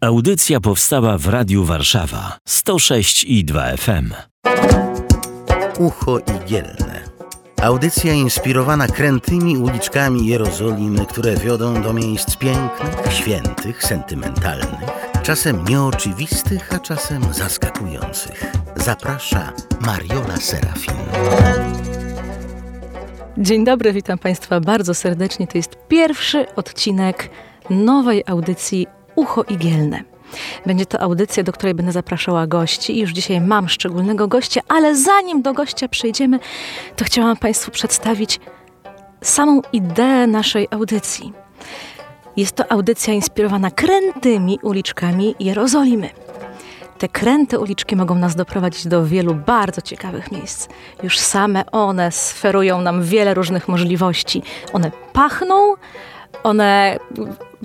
Audycja powstała w Radiu Warszawa 106 i 2 FM. Ucho igielne. Audycja inspirowana krętymi uliczkami Jerozolimy, które wiodą do miejsc pięknych, świętych, sentymentalnych, czasem nieoczywistych, a czasem zaskakujących. Zaprasza Mariola Serafin. Dzień dobry, witam Państwa bardzo serdecznie. To jest pierwszy odcinek nowej audycji Ucho Igielne. Będzie to audycja, do której będę zapraszała gości. Już dzisiaj mam szczególnego gościa, ale zanim do gościa przejdziemy, to chciałam Państwu przedstawić samą ideę naszej audycji. Jest to audycja inspirowana krętymi uliczkami Jerozolimy. Te kręte uliczki mogą nas doprowadzić do wielu bardzo ciekawych miejsc. Już same one sferują nam wiele różnych możliwości. One pachną, one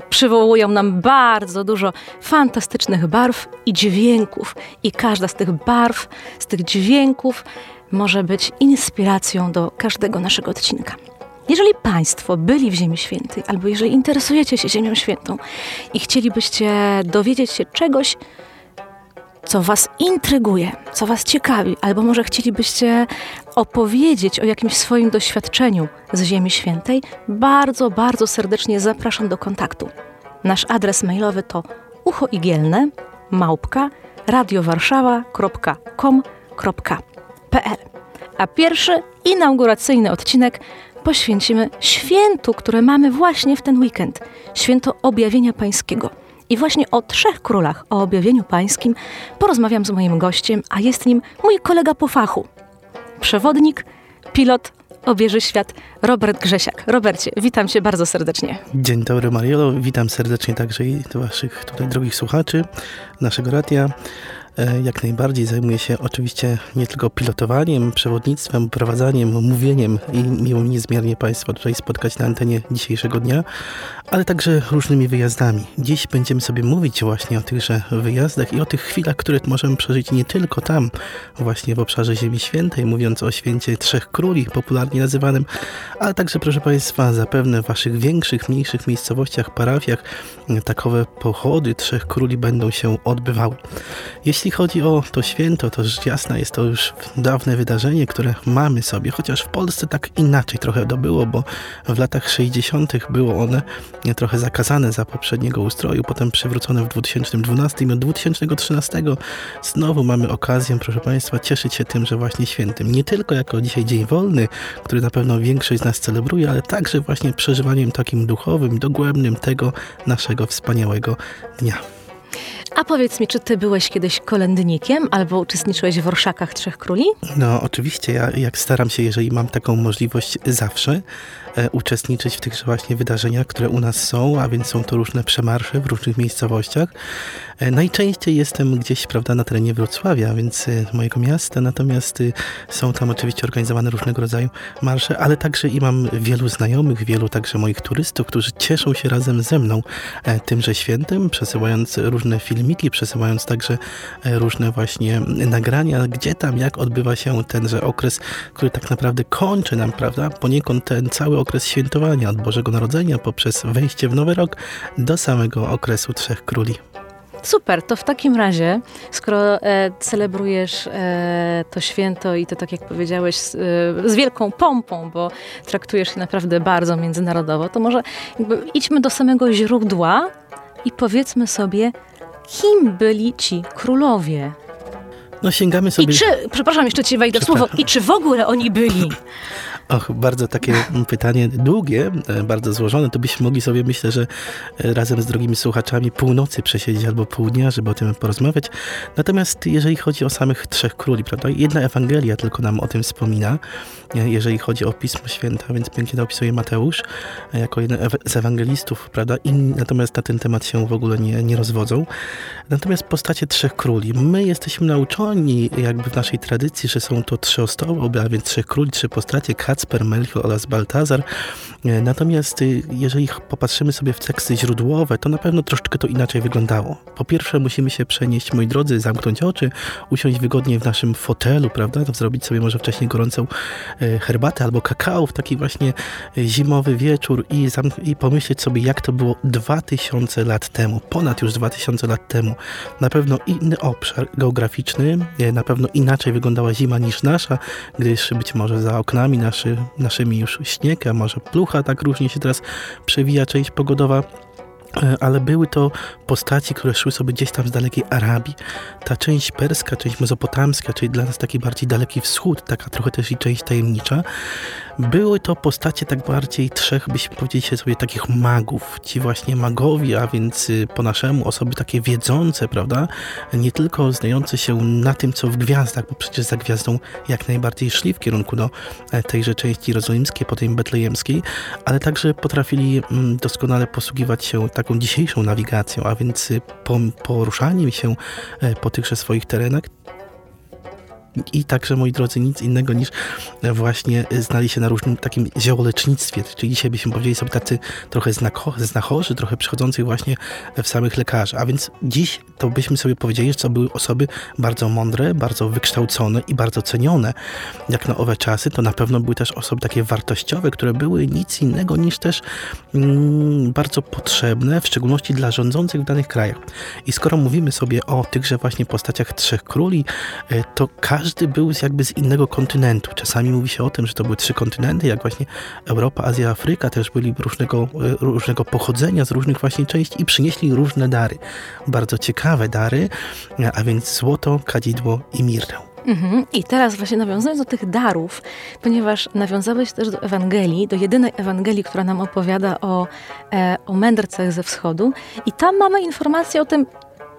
przywołują nam bardzo dużo fantastycznych barw i dźwięków. I każda z tych barw, z tych dźwięków może być inspiracją do każdego naszego odcinka. Jeżeli Państwo byli w Ziemi Świętej, albo jeżeli interesujecie się Ziemią Świętą i chcielibyście dowiedzieć się czegoś, co Was intryguje, co Was ciekawi, albo może chcielibyście opowiedzieć o jakimś swoim doświadczeniu z Ziemi Świętej, bardzo, bardzo serdecznie zapraszam do kontaktu. Nasz adres mailowy to uchoigielne małpka radiowarszawa.com.pl A pierwszy inauguracyjny odcinek poświęcimy świętu, które mamy właśnie w ten weekend. Święto Objawienia Pańskiego. I właśnie o trzech królach, o objawieniu pańskim porozmawiam z moim gościem, a jest nim mój kolega po fachu. Przewodnik, pilot, obieży świat Robert Grzesiak. Robercie, witam cię bardzo serdecznie. Dzień dobry Mariolo, witam serdecznie także i waszych tutaj drogich słuchaczy naszego radia. E, jak najbardziej zajmuję się oczywiście nie tylko pilotowaniem, przewodnictwem, prowadzaniem, mówieniem i miło mi niezmiernie Państwa tutaj spotkać na antenie dzisiejszego dnia, ale także różnymi wyjazdami. Dziś będziemy sobie mówić właśnie o tychże wyjazdach i o tych chwilach, które możemy przeżyć nie tylko tam, właśnie w obszarze Ziemi Świętej, mówiąc o święcie Trzech Króli, popularnie nazywanym, ale także, proszę Państwa, zapewne w Waszych większych, mniejszych miejscowościach, parafiach takowe pochody Trzech Króli będą się odbywały. Jeśli chodzi o to święto, to rzecz jasna jest to już dawne wydarzenie, które mamy sobie, chociaż w Polsce tak inaczej trochę to było, bo w latach 60. było one trochę zakazane za poprzedniego ustroju, potem przywrócone w 2012 i od 2013 znowu mamy okazję, proszę Państwa, cieszyć się tym, że właśnie świętym. Nie tylko jako dzisiaj dzień wolny, który na pewno większość z nas celebruje, ale także właśnie przeżywaniem takim duchowym, dogłębnym tego naszego wspaniałego dnia. A powiedz mi, czy ty byłeś kiedyś kolędnikiem albo uczestniczyłeś w orszakach Trzech Króli? No, oczywiście. Ja jak staram się, jeżeli mam taką możliwość zawsze, uczestniczyć w tychże właśnie wydarzeniach, które u nas są, a więc są to różne przemarsze w różnych miejscowościach. E, najczęściej jestem gdzieś, prawda, na terenie Wrocławia, więc e, mojego miasta, natomiast e, są tam oczywiście organizowane różnego rodzaju marsze, ale także i mam wielu znajomych, wielu także moich turystów, którzy cieszą się razem ze mną tymże świętem, przesyłając różne filmiki, przesyłając także różne właśnie nagrania, gdzie tam, jak odbywa się tenże okres, który tak naprawdę kończy nam, prawda, poniekąd ten cały okres świętowania od Bożego Narodzenia poprzez wejście w Nowy Rok do samego okresu Trzech Króli. Super, to w takim razie, skoro e, celebrujesz e, to święto i to, tak jak powiedziałeś, z, e, z, wielką pompą, bo traktujesz je naprawdę bardzo międzynarodowo, to może idźmy do samego źródła i powiedzmy sobie, kim byli ci królowie? No sięgamy sobie... I czy, przepraszam, jeszcze ci wejdę w słowo, i czy w ogóle oni byli? Och, bardzo takie pytanie długie, e, bardzo złożone. To byśmy mogli sobie, myślę, że e, razem z drogimi słuchaczami północy przesiedzieć albo pół dnia, żeby o tym porozmawiać. Natomiast jeżeli chodzi o samych trzech króli, prawda? Jedna Ewangelia tylko nam o tym wspomina, e, jeżeli chodzi o Pismo Święte, więc pięknie to opisuje Mateusz jako jeden z ewangelistów, prawda? Inni natomiast na ten temat się w ogóle nie, nie rozwodzą. Natomiast postacie trzech króli. My jesteśmy nauczeni jakby w naszej tradycji, że są to trzy osoby, a więc trzech króli, trzy postacie, kac Kacper, Melchior oraz Baltazar. E, natomiast y, jeżeli popatrzymy sobie w teksty źródłowe, to na pewno troszeczkę to inaczej wyglądało. Po pierwsze musimy się przenieść, moi drodzy, zamknąć oczy, usiąść wygodnie w naszym fotelu, prawda, to zrobić sobie może wcześniej gorącą e, herbatę albo kakao w taki właśnie e, zimowy wieczór i, i pomyśleć sobie, jak to było 2000 lat temu, ponad już 2000 lat temu. Na pewno inny obszar geograficzny, na pewno inaczej wyglądała zima niż nasza, gdyż być może za oknami naszy, naszymi już śnieg, a może plucha, tak różnie się teraz przewija część pogodowa E, ale były to postaci, które szły sobie gdzieś tam z dalekiej Arabii. Ta część perska, część mezopotamska, czyli dla nas taki bardziej daleki wschód, taka trochę też i część tajemnicza, były to postacie tak bardziej trzech, byśmy powiedzieli sobie, takich magów. Ci właśnie magowie, a więc y, po naszemu osoby takie wiedzące, prawda? Nie tylko znające się na tym, co w gwiazdach, bo przecież za gwiazdą jak najbardziej szli w kierunku do e, tejże części jerozolimskiej, potem betlejemskiej, ale także potrafili mm, doskonale posługiwać się taką dzisiejszą nawigacją, a więc y, poruszaniem się e, po tychże swoich terenach, i także, moi drodzy, nic innego niż właśnie znali się na różnym takim ziołolecznictwie, czyli dzisiaj byśmy powiedzieli sobie tacy trochę znachorzy, trochę przychodzących właśnie w samych lekarzy. A więc dziś to byśmy sobie powiedzieli, że to były osoby bardzo mądre, bardzo wykształcone i bardzo cenione. Jak na owe czasy, to na pewno były też osoby takie wartościowe, które były nic innego niż też mm, bardzo potrzebne, w szczególności dla rządzących w danych krajach. I skoro mówimy sobie o tychże właśnie postaciach trzech króli, e, to każdy każdy był jakby z innego kontynentu. Czasami mówi się o tym, że to były trzy kontynenty, jak właśnie Europa, Azja, Afryka też byli różnego, różnego pochodzenia, z różnych właśnie części i przynieśli różne dary. Bardzo ciekawe dary, a więc złoto, kadzidło i mirtę. Mhm. I teraz właśnie nawiązując do tych darów, ponieważ nawiązałeś też do Ewangelii, do jedynej Ewangelii, która nam opowiada o, e, o mędrcach ze wschodu i tam mamy informację o tym,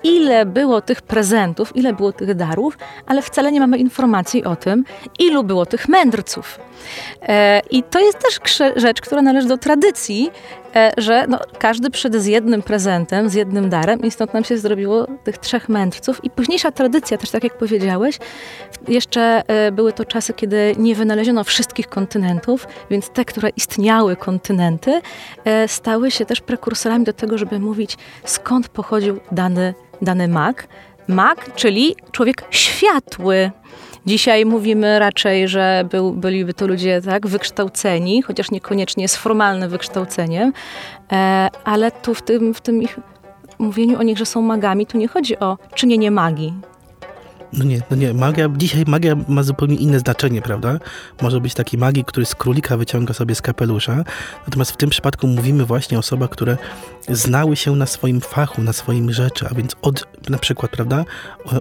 ile było tych prezentów, ile było tych darów, ale wcale nie mamy informacji o tym, ilu było tych mędrców. E, I to jest też rzecz, która należy do tradycji, że no, każdy przyjdzie z jednym prezentem, z jednym darem i stąd nam się zrobiło tych trzech mędrców. I późniejsza tradycja, też tak jak powiedziałeś, jeszcze e, były to czasy, kiedy nie wynaleziono wszystkich kontynentów, więc te, które istniały kontynenty, stały się też prekursorami do tego, żeby mówić, skąd pochodził dany, dany mag. Mag, czyli człowiek światły, Dzisiaj mówimy raczej, że był, byliby to ludzie tak wykształceni, chociaż niekoniecznie z formalnym wykształceniem, e, ale tu w tym, w tym ich mówieniu o nich, że są magami, tu nie chodzi o czynienie magii. No nie, no nie, magia, dzisiaj magia ma zupełnie inne znaczenie, prawda? Może być taki magik, który z królika wyciąga sobie z kapelusza, natomiast w tym przypadku mówimy właśnie o osobach, które znały się na swoim fachu, na swoim rzeczy, a więc od na przykład, prawda,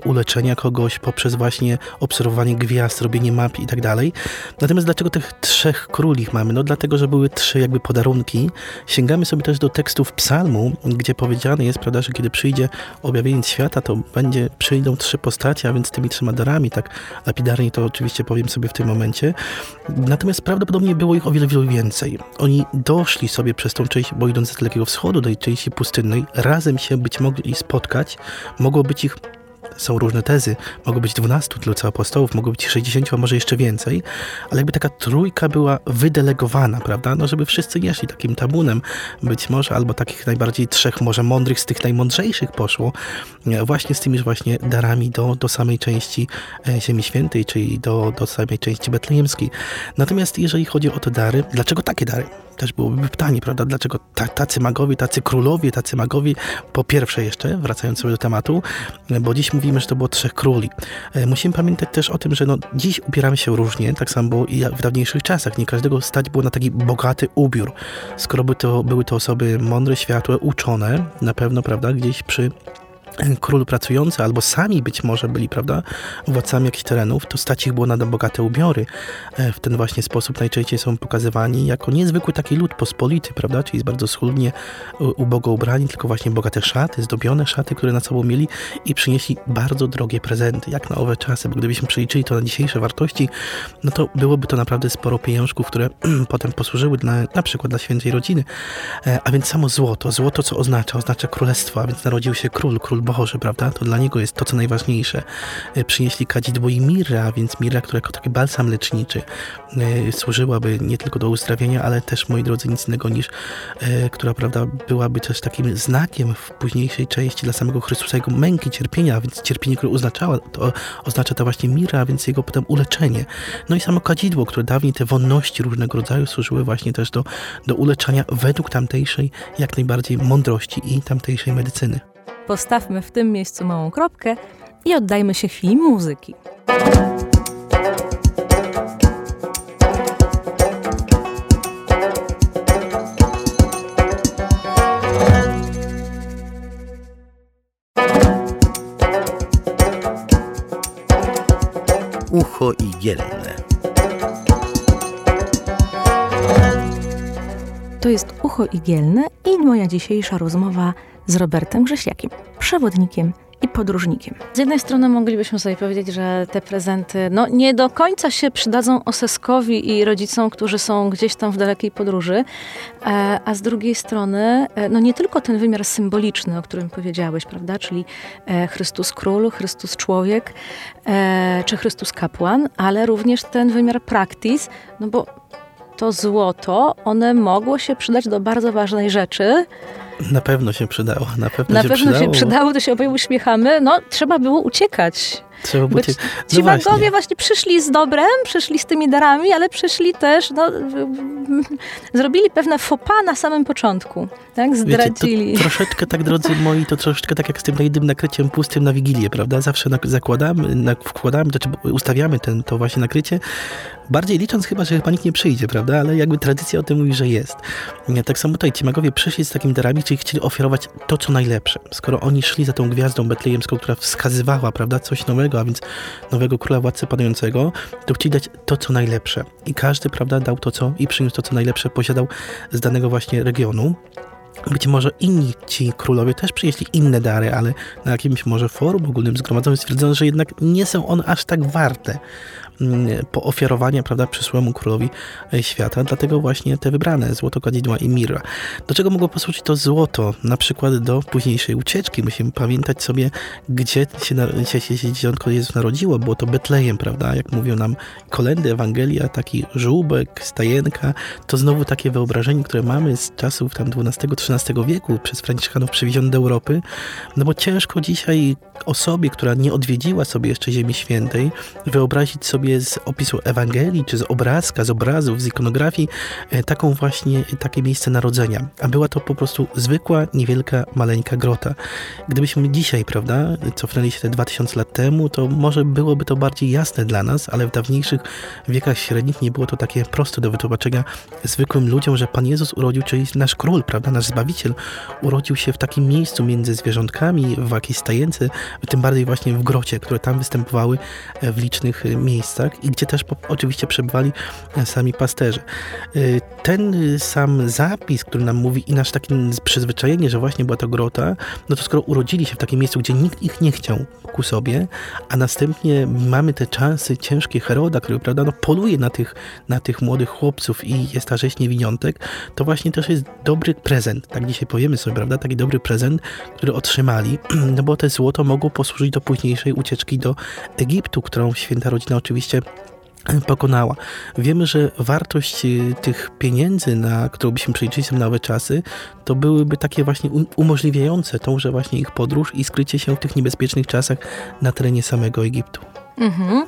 uleczenia kogoś poprzez właśnie obserwowanie gwiazd, robienie map i tak dalej. Natomiast dlaczego tych trzech króli mamy? No dlatego, że były trzy jakby podarunki. Sięgamy sobie też do tekstów psalmu, gdzie powiedziane jest, prawda, że kiedy przyjdzie objawienie świata, to będzie, przyjdą trzy postacie, a więc tymi trzema darami, tak lapidarnie to oczywiście powiem sobie w tym momencie. Natomiast prawdopodobnie było ich o wiele, wiele więcej. Oni doszli sobie przez tą część, bo idąc z Dalekiego Wschodu do tej części pustynnej, razem się być mogli spotkać, mogło być ich są różne tezy. Mogło być 12 tylko apostołów, mogło być 60, a może jeszcze więcej, ale jakby taka trójka była wydelegowana, prawda? No, żeby wszyscy nie szli takim tabunem, być może, albo takich najbardziej trzech, może mądrych z tych najmądrzejszych poszło, e, właśnie z tymi właśnie darami do, do samej części e, Ziemi Świętej, czyli do, do samej części betlejemskiej. Natomiast jeżeli chodzi o te dary, dlaczego takie dary? Też byłoby pytanie, prawda, dlaczego tacy magowie, tacy królowie, tacy magowie, po pierwsze jeszcze, wracając sobie do tematu, bo dziś mówimy, że to było trzech króli. E, musimy pamiętać też o tym, że no, dziś ubieramy się różnie, tak samo było i w dawniejszych czasach. Nie każdego stać było na taki bogaty ubiór. Skoro by to, były to osoby mądre, światłe, uczone, na pewno, prawda, gdzieś przy król pracujący, albo sami być może byli, prawda, władcami jakichś terenów, to stać ich było na bogate ubiory. E, w ten właśnie sposób najczęściej są pokazywani jako niezwykły taki lud pospolity, prawda, czyli bardzo schludnie, ubogo ubrani, tylko właśnie bogate szaty, zdobione szaty, które na sobą mieli i przynieśli bardzo drogie prezenty, jak na owe czasy, bo gdybyśmy przeliczyli to na dzisiejsze wartości, no to byłoby to naprawdę sporo pieniążków, które potem posłużyły dla, na przykład dla świętej rodziny. E, a więc samo złoto, złoto co oznacza? Oznacza królestwo, a więc narodził się król, król Boży, prawda? To dla niego jest to, co najważniejsze. E, przynieśli kadzidło i mirra, więc mirra, która jako taki balsam leczniczy e, służyłaby nie tylko do uzdrawienia, ale też, moi drodzy, nic innego niż, e, która, prawda, byłaby też takim znakiem w późniejszej części dla samego Chrystusa, jego męki, cierpienia, więc cierpienie, które oznaczała, to oznacza to właśnie mirra, a więc jego potem uleczenie. No i samo kadzidło, które dawniej te wonności różnego rodzaju służyły właśnie też do, do uleczania według tamtejszej jak najbardziej mądrości i tamtejszej medycyny. Postawmy w tym miejscu małą kropkę i oddajmy się chwili muzyki. Ucho igielne. To jest Ucho Igielne i moja dzisiejsza rozmowa z Robertem Grzesiakiem, przewodnikiem i podróżnikiem. Z jednej strony moglibyśmy sobie powiedzieć, że te prezenty no, nie do końca się przydadzą Oseskowi i rodzicom, którzy są gdzieś tam w dalekiej podróży, e, a z drugiej strony e, no, nie tylko ten wymiar symboliczny, o którym powiedziałeś, prawda, czyli e, Chrystus Król, Chrystus Człowiek, czy Chrystus Kapłan, ale również ten wymiar practice, no bo to złoto, one mogło się przydać do bardzo ważnej rzeczy, na pewno się przydało. Na pewno, na się, pewno przydało. się przydało, to się oboje uśmiechamy. No, trzeba było uciekać. Trzeba było Ci no właśnie. magowie właśnie przyszli z dobrem, przyszli z tymi darami, ale przyszli też, no, zrobili pewne fopa na samym początku. Tak? Zdradzili. Wiecie, troszeczkę tak, drodzy moi, to troszeczkę tak jak z tym jednym nakryciem pustym na Wigilię, prawda? Zawsze zakładamy, wkładamy, znaczy ustawiamy ten, to właśnie nakrycie, bardziej licząc chyba, że chyba nikt nie przyjdzie, prawda? Ale jakby tradycja o tym mówi, że jest. Tak samo tutaj ci magowie przyszli z takimi darami, czyli chcieli ofiarować to, co najlepsze. Skoro oni szli za tą gwiazdą betlejemską, która wskazywała, prawda, coś nowego, a więc nowego króla władcy panującego, to chcieli dać to, co najlepsze. I każdy, prawda, dał to, co i przyniósł to, co najlepsze posiadał z danego właśnie regionu. Być może inni ci królowie też przynieśli inne dary, ale na jakimś może forum ogólnym zgromadzonym stwierdzono, że jednak nie są one aż tak warte poofiarowania, prawda, przyszłemu królowi e, świata, dlatego właśnie te wybrane, złoto, kadzidła i mirra. Do czego mogło posłużyć to złoto? Na przykład do późniejszej ucieczki. Musimy pamiętać sobie, gdzie się, się, się, się Jezus narodziło. Było to Betlejem, prawda? Jak mówią nam kolendy, Ewangelia, taki żółbek, stajenka, to znowu takie wyobrażenie, które mamy z czasów tam XII-XIII wieku przez Franciszkanów przywiezione do Europy, no bo ciężko dzisiaj osobie, która nie odwiedziła sobie jeszcze Ziemi Świętej, wyobrazić sobie z opisu Ewangelii, czy z obrazka, z obrazów, z ikonografii, e, taką właśnie, takie miejsce narodzenia. A była to po prostu zwykła, niewielka, maleńka grota. Gdybyśmy dzisiaj, prawda, cofnęli się te 2000 lat temu, to może byłoby to bardziej jasne dla nas, ale w dawniejszych wiekach średnich nie było to takie proste do wytłumaczenia zwykłym ludziom, że Pan Jezus urodził, czyli nasz król, prawda, nasz Zbawiciel, urodził się w takim miejscu między zwierzątkami, w jakiejś stajence, tym bardziej właśnie w grocie, które tam występowały e, w licznych e, miejscach i gdzie też oczywiście przebywali e, sami pasterze. Ten sam zapis, który nam mówi i nasz takie przyzwyczajenie, że właśnie była to grota, no to skoro urodzili się w takim miejscu, gdzie nikt ich nie chciał ku sobie, a następnie mamy te czasy ciężkie Heroda, który prawda, no, poluje na tych, na tych młodych chłopców i jest ta rzeź niewiniątek, to właśnie też jest dobry prezent, tak dzisiaj powiemy sobie, prawda, taki dobry prezent, który otrzymali, no bo te złoto mogło posłużyć do późniejszej ucieczki do Egiptu, którą święta rodzina oczywiście pokonała. Wiemy, że wartość y, tych pieniędzy, na którą byśmy przeliczyli sobie nowe czasy, to byłyby takie właśnie umożliwiające tąże właśnie ich podróż i skrycie się w tych niebezpiecznych czasach na terenie samego Egiptu. Mhm.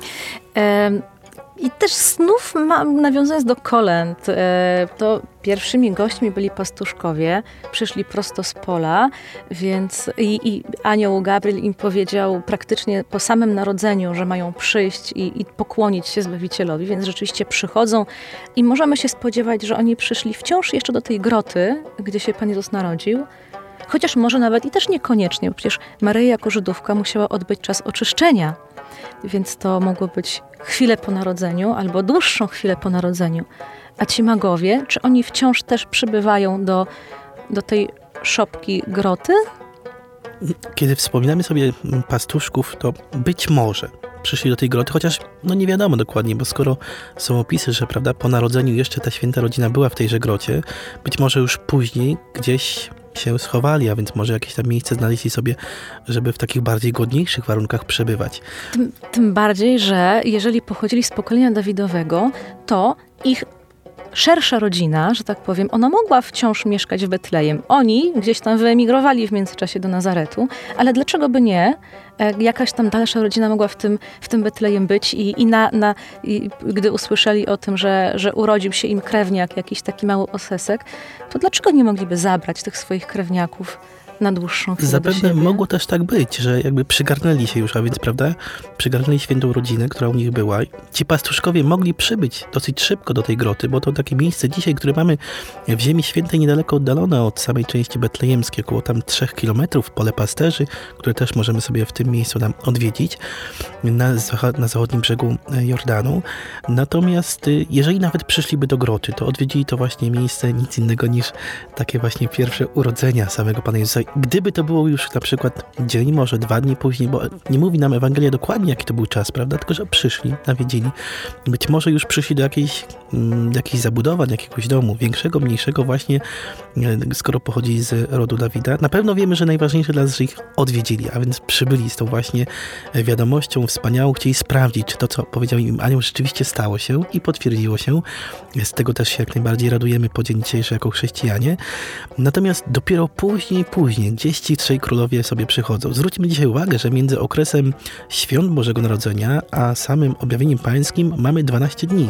I też znów mam, nawiązując do kolęd, e, to pierwszymi gośćmi byli pastuszkowie, przyszli prosto z pola, więc i, i anioł Gabriel im powiedział praktycznie po samym narodzeniu, że mają przyjść i, i pokłonić się Zbawicielowi, więc rzeczywiście przychodzą i możemy się spodziewać, że oni przyszli wciąż jeszcze do tej groty, gdzie się Pan Jezus narodził, chociaż może nawet i też niekoniecznie, bo przecież Maryja jako Żydówka musiała odbyć czas oczyszczenia, więc to mogło być chwilę po narodzeniu albo dłuższą chwilę po narodzeniu. A ci magowie, czy oni wciąż też przybywają do, do tej szopki groty? Kiedy wspominamy sobie pastuszków, to być może przyszli do tej groty, chociaż no nie wiadomo dokładnie, bo skoro są opisy, że prawda, po narodzeniu jeszcze ta święta rodzina była w tejże grocie, być może już później gdzieś się schowali, a więc może jakieś tam miejsce znaleźli sobie, żeby w takich bardziej godniejszych warunkach przebywać. Tym, tym bardziej, że jeżeli pochodzili z pokolenia Dawidowego, to ich szersza rodzina, że tak powiem, ona mogła wciąż mieszkać w Betlejem. Oni gdzieś tam wyemigrowali w międzyczasie do Nazaretu, ale dlaczego by nie? E, jakaś tam dalsza rodzina mogła w tym, w tym Betlejem być i, i, na, na, i gdy usłyszeli o tym, że, że urodził się im krewniak, jakiś taki mały osesek, to dlaczego nie mogliby zabrać tych swoich krewniaków na dłuższą chwilę Zapewne mogło też tak być, że jakby przygarnęli się już, a więc, prawda, przygarnęli świętą rodzinę, która u nich była. Ci pastuszkowie mogli przybyć dosyć szybko do tej groty, bo to takie miejsce dzisiaj, które mamy w Ziemi Świętej niedaleko oddalone od samej części betlejemskiej, około tam 3 kilometrów, pole pasterzy, które też możemy sobie w tym miejscu tam odwiedzić, na, na zachodnim brzegu Jordanu. Natomiast y, jeżeli nawet przyszliby do groty, to odwiedzili to właśnie miejsce nic innego niż takie właśnie pierwsze urodzenia samego Pana Jezusa gdyby to było już na przykład dzień, może dwa dni później, bo nie mówi nam Ewangelia dokładnie, jaki to był czas, prawda? Tylko, że przyszli, nawiedzili. Być może już przyszli do jakiejś, mm, jakiejś zabudowań, jakiegoś domu, większego, mniejszego właśnie, e, skoro pochodzi z rodu Dawida. Na pewno wiemy, że najważniejsze dla nas, że ich odwiedzili, a więc przybyli z tą właśnie wiadomością wspaniałą, chcieli sprawdzić, czy to, co powiedział im anioł, rzeczywiście stało się i potwierdziło się. Z tego też się jak najbardziej radujemy po dzień dzisiejszy jako chrześcijanie. Natomiast dopiero później, później później, gdzieś ci trzej królowie sobie przychodzą. Zwróćmy dzisiaj uwagę, że między okresem świąt Bożego Narodzenia, a samym objawieniem pańskim mamy 12 dni.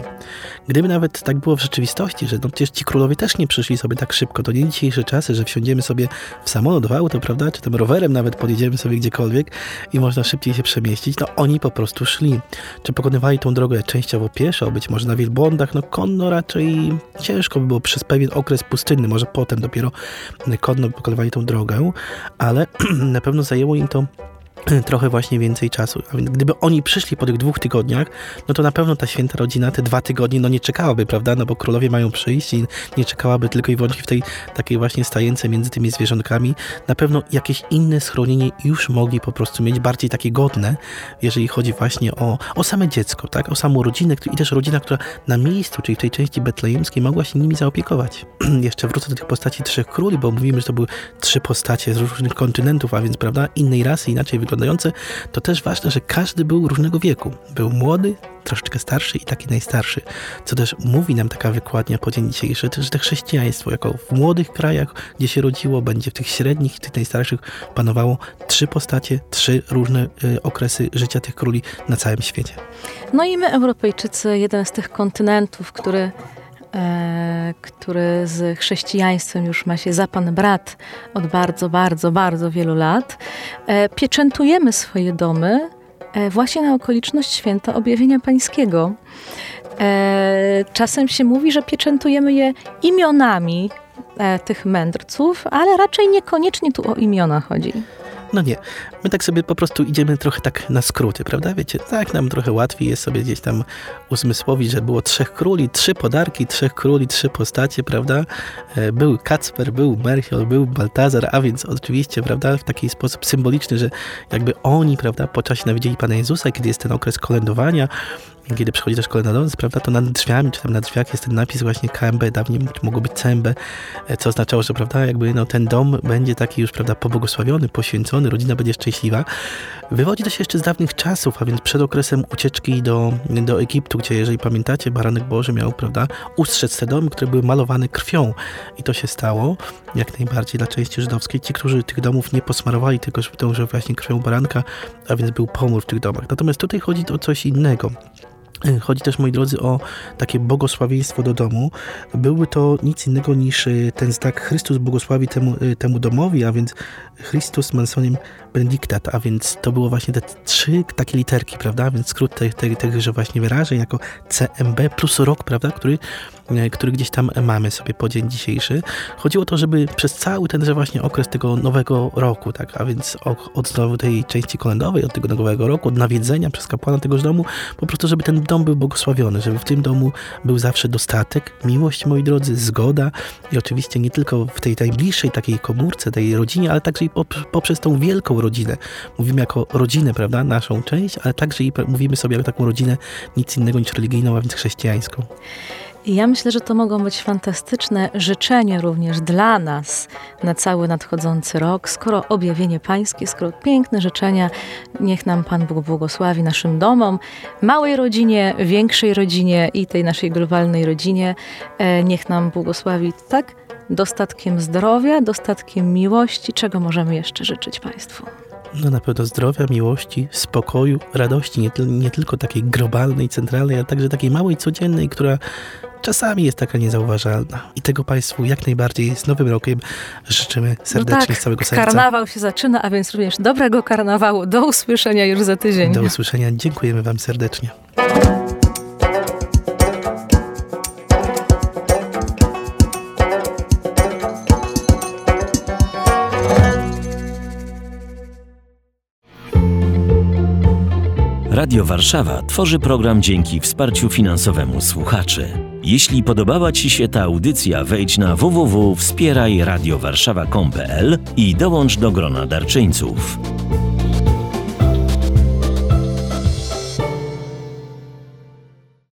Gdyby nawet tak było w rzeczywistości, że no przecież ci królowie też nie przyszli sobie tak szybko, to nie dzisiejsze czasy, że wsiądziemy sobie w samolot, w auto, prawda, czy tam rowerem nawet podjedziemy sobie gdziekolwiek i można szybciej się przemieścić, no oni po prostu szli. Czy pokonywali tą drogę częściowo pieszo, być może na wielbłądach, no konno raczej ciężko by było przez pewien okres pustynny, może potem dopiero konno pokonywali tą drogę drogę, ale na pewno zajęło im to trochę właśnie więcej czasu. Gdyby oni przyszli po tych dwóch tygodniach, no to na pewno ta święta rodzina te dwa tygodnie no nie czekałaby, prawda? No bo królowie mają przyjść i nie czekałaby tylko i wyłącznie w tej takiej właśnie stajence między tymi zwierzątkami. Na pewno jakieś inne schronienie już mogli po prostu mieć, bardziej takie godne, jeżeli chodzi właśnie o, o same dziecko, tak? O samą rodzinę i też rodzina, która na miejscu, czyli w tej części betlejemskiej mogła się nimi zaopiekować. Jeszcze wrócę do tych postaci trzech króli, bo mówimy, że to były trzy postacie z różnych kontynentów, a więc, prawda, innej rasy, inaczej wyglądają to też ważne, że każdy był różnego wieku. Był młody, troszeczkę starszy i taki najstarszy. Co też mówi nam taka wykładnia po dzień dzisiejszy, że te chrześcijaństwo jako w młodych krajach, gdzie się rodziło, będzie w tych średnich, tych najstarszych panowało trzy postacie, trzy różne y, okresy życia tych króli na całym świecie. No i my, Europejczycy, jeden z tych kontynentów, który który z chrześcijaństwem już ma się za pan brat od bardzo, bardzo, bardzo wielu lat, e, pieczętujemy swoje domy e, właśnie na okoliczność święta objawienia pańskiego. Czasem się mówi, że pieczętujemy je imionami tych mędrców, ale raczej niekoniecznie tu o imiona chodzi. No nie. My tak sobie po prostu idziemy trochę tak na skróty, prawda? Wiecie, tak nam trochę łatwiej jest sobie gdzieś tam uzmysłowić, że było trzech króli, trzy podarki, trzech króli, trzy postacie, prawda? E, był Kacper, był Merchiol, był Baltazar, a więc oczywiście, prawda, w taki sposób symboliczny, że jakby oni, prawda, po czasie nawidzieli Pana Jezusa, kiedy jest ten okres kolędowania, kiedy przychodzi też kolejna noc, prawda, to nad drzwiami, czy tam na drzwiach jest ten napis właśnie KMB, dawniej mogło być CMB, e, co oznaczało, że, prawda, jakby no, ten dom będzie taki już, prawda, pobłogosławiony, poświęcony, rodzina będzie szczęśliwa. Wywodzi to się jeszcze z dawnych czasów, a więc przed okresem ucieczki do, do Egiptu, gdzie, jeżeli pamiętacie, Baranek Boży miał, prawda, ustrzec te domy, które były malowane krwią. I to się stało, jak najbardziej dla części żydowskiej. Ci, którzy tych domów nie posmarowali, tylko że właśnie krwią baranka, a więc był pomór w tych domach. Natomiast tutaj chodzi o coś innego. Chodzi też, moi drodzy, o takie błogosławieństwo do domu. Byłby to nic innego niż y, ten znak Chrystus błogosławi temu, y, temu domowi, a więc Chrystus Mansonim Benedictat, a więc to było właśnie te trzy takie literki, prawda? Więc skrót tych, tych, tychże właśnie wyrażeń jako CMB plus rok, prawda? Który, e, który gdzieś tam mamy sobie po dzień dzisiejszy. Chodziło o to, żeby przez cały ten właśnie okres tego nowego roku, tak? A więc od znowu tej części kolędowej, od tego nowego roku, od nawiedzenia przez kapłana tegoż domu, po prostu, żeby ten dom był błogosławiony, żeby w tym domu był zawsze dostatek, miłość, moi drodzy, zgoda i oczywiście nie tylko w tej najbliższej takiej komórce, tej rodzinie, ale także i poprzez tą wielką rodzinę. Mówimy jako rodzinę, prawda, naszą część, ale także i mówimy sobie jako taką rodzinę nic innego niż religijną, a więc chrześcijańską. Ja myślę, że to mogą być fantastyczne życzenia również dla nas na cały nadchodzący rok. Skoro objawienie Pańskie, skoro piękne życzenia, niech nam Pan Bóg błogosławi naszym domom, małej rodzinie, większej rodzinie i tej naszej globalnej rodzinie. E, niech nam błogosławi tak dostatkiem zdrowia, dostatkiem miłości. Czego możemy jeszcze życzyć Państwu? no na pewno zdrowia, miłości, spokoju, radości, nie, nie, tylko takiej globalnej, centralnej, ale także takiej małej, codziennej, która czasami jest taka niezauważalna. I tego Państwu jak najbardziej z Nowym Rokiem życzymy serdecznie no tak, z całego serca. Karnawał się zaczyna, a więc również dobrego karnawału. Do usłyszenia już za tydzień. Do usłyszenia. Dziękujemy Wam serdecznie. Radio Warszawa tworzy program dzięki wsparciu finansowemu słuchaczy. Jeśli podobała Ci się ta audycja, wejdź na www.wspierajradiowarszawa.com.pl i dołącz do grona darczyńców.